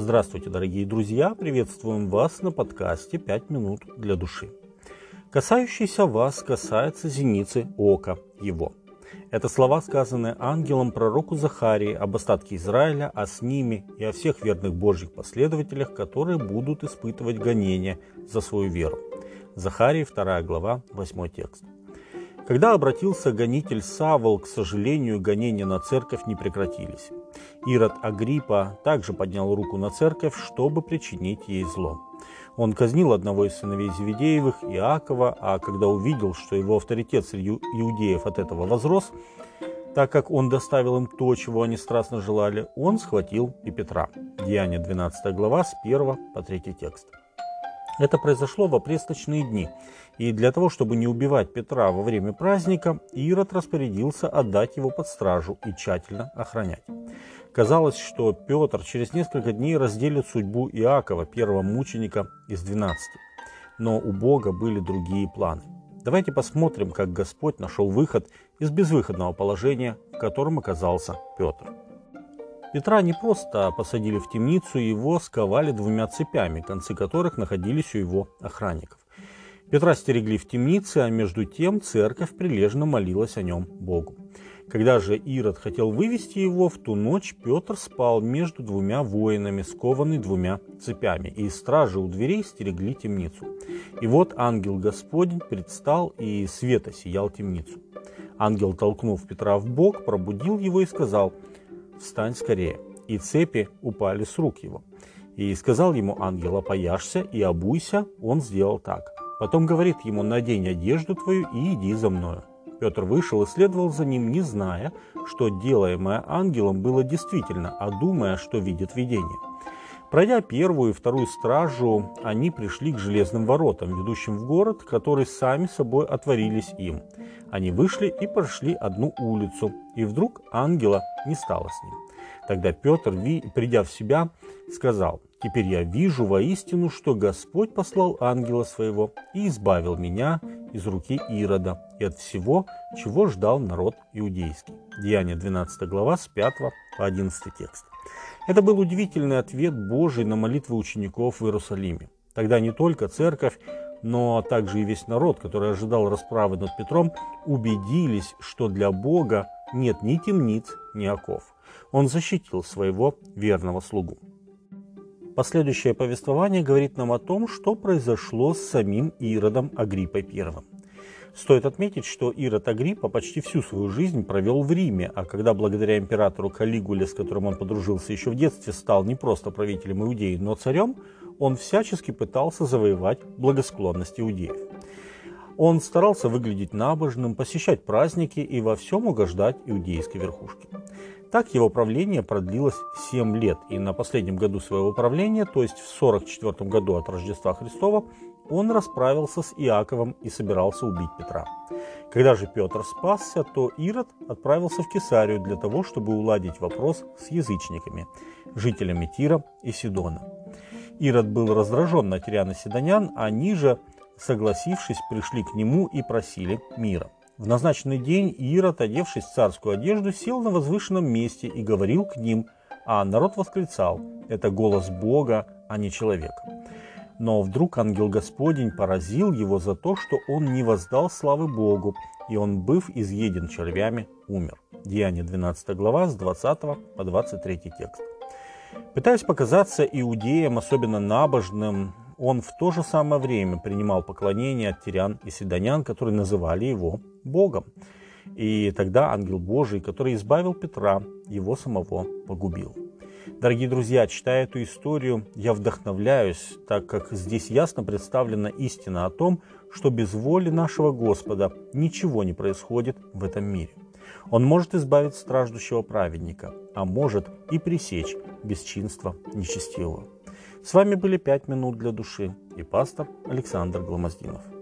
Здравствуйте, дорогие друзья! Приветствуем вас на подкасте «Пять минут для души». Касающийся вас касается зеницы ока его. Это слова, сказанные ангелом пророку Захарии об остатке Израиля, а с ними и о всех верных Божьих последователях, которые будут испытывать гонения за свою веру. Захарии, 2 глава, 8 текст. Когда обратился гонитель Савол, к сожалению, гонения на церковь не прекратились. Ирод Агриппа также поднял руку на церковь, чтобы причинить ей зло. Он казнил одного из сыновей Зеведеевых, Иакова, а когда увидел, что его авторитет среди иудеев от этого возрос, так как он доставил им то, чего они страстно желали, он схватил и Петра. Деяние 12 глава с 1 по 3 текст. Это произошло в опресточные дни, и для того, чтобы не убивать Петра во время праздника, Ирод распорядился отдать его под стражу и тщательно охранять. Казалось, что Петр через несколько дней разделит судьбу Иакова, первого мученика из двенадцати. Но у Бога были другие планы. Давайте посмотрим, как Господь нашел выход из безвыходного положения, в котором оказался Петр. Петра не просто посадили в темницу, его сковали двумя цепями, концы которых находились у его охранников. Петра стерегли в темнице, а между тем церковь прилежно молилась о нем Богу. Когда же Ирод хотел вывести его, в ту ночь Петр спал между двумя воинами, скованный двумя цепями, и стражи у дверей стерегли темницу. И вот ангел Господень предстал, и света сиял темницу. Ангел, толкнув Петра в бок, пробудил его и сказал, «Встань скорее!» И цепи упали с рук его. И сказал ему ангел, «Опояшься и обуйся». Он сделал так. Потом говорит ему, «Надень одежду твою и иди за мною». Петр вышел и следовал за ним, не зная, что делаемое ангелом было действительно, а думая, что видит видение. Пройдя первую и вторую стражу, они пришли к железным воротам, ведущим в город, которые сами собой отворились им. Они вышли и прошли одну улицу, и вдруг ангела не стало с ним. Тогда Петр, придя в себя, сказал, «Теперь я вижу воистину, что Господь послал ангела своего и избавил меня из руки Ирода и от всего, чего ждал народ иудейский». Деяние 12 глава с 5 по 11 текст. Это был удивительный ответ Божий на молитвы учеников в Иерусалиме. Тогда не только церковь, но также и весь народ, который ожидал расправы над Петром, убедились, что для Бога нет ни темниц, ни оков. Он защитил своего верного слугу. Последующее повествование говорит нам о том, что произошло с самим Иродом Агриппой I. Стоит отметить, что Ирод Агриппа почти всю свою жизнь провел в Риме, а когда благодаря императору Калигуле, с которым он подружился еще в детстве, стал не просто правителем Иудеи, но царем, он всячески пытался завоевать благосклонность иудеев. Он старался выглядеть набожным, посещать праздники и во всем угождать иудейской верхушке. Так его правление продлилось 7 лет, и на последнем году своего правления, то есть в 44 году от Рождества Христова, он расправился с Иаковом и собирался убить Петра. Когда же Петр спасся, то Ирод отправился в Кесарию для того, чтобы уладить вопрос с язычниками, жителями Тира и Сидона. Ирод был раздражен на Тириан и Сидонян, а они же, согласившись, пришли к нему и просили мира. В назначенный день Ирод, одевшись в царскую одежду, сел на возвышенном месте и говорил к ним, а народ восклицал «Это голос Бога, а не человека». Но вдруг ангел Господень поразил его за то, что он не воздал славы Богу, и он, быв изъеден червями, умер. Деяние 12 глава с 20 по 23 текст. Пытаясь показаться иудеям, особенно набожным, он в то же самое время принимал поклонение от тирян и седонян, которые называли его Богом. И тогда ангел Божий, который избавил Петра, его самого погубил. Дорогие друзья, читая эту историю, я вдохновляюсь, так как здесь ясно представлена истина о том, что без воли нашего Господа ничего не происходит в этом мире. Он может избавить страждущего праведника, а может и пресечь бесчинство нечестивого. С вами были «Пять минут для души» и пастор Александр Гломоздинов.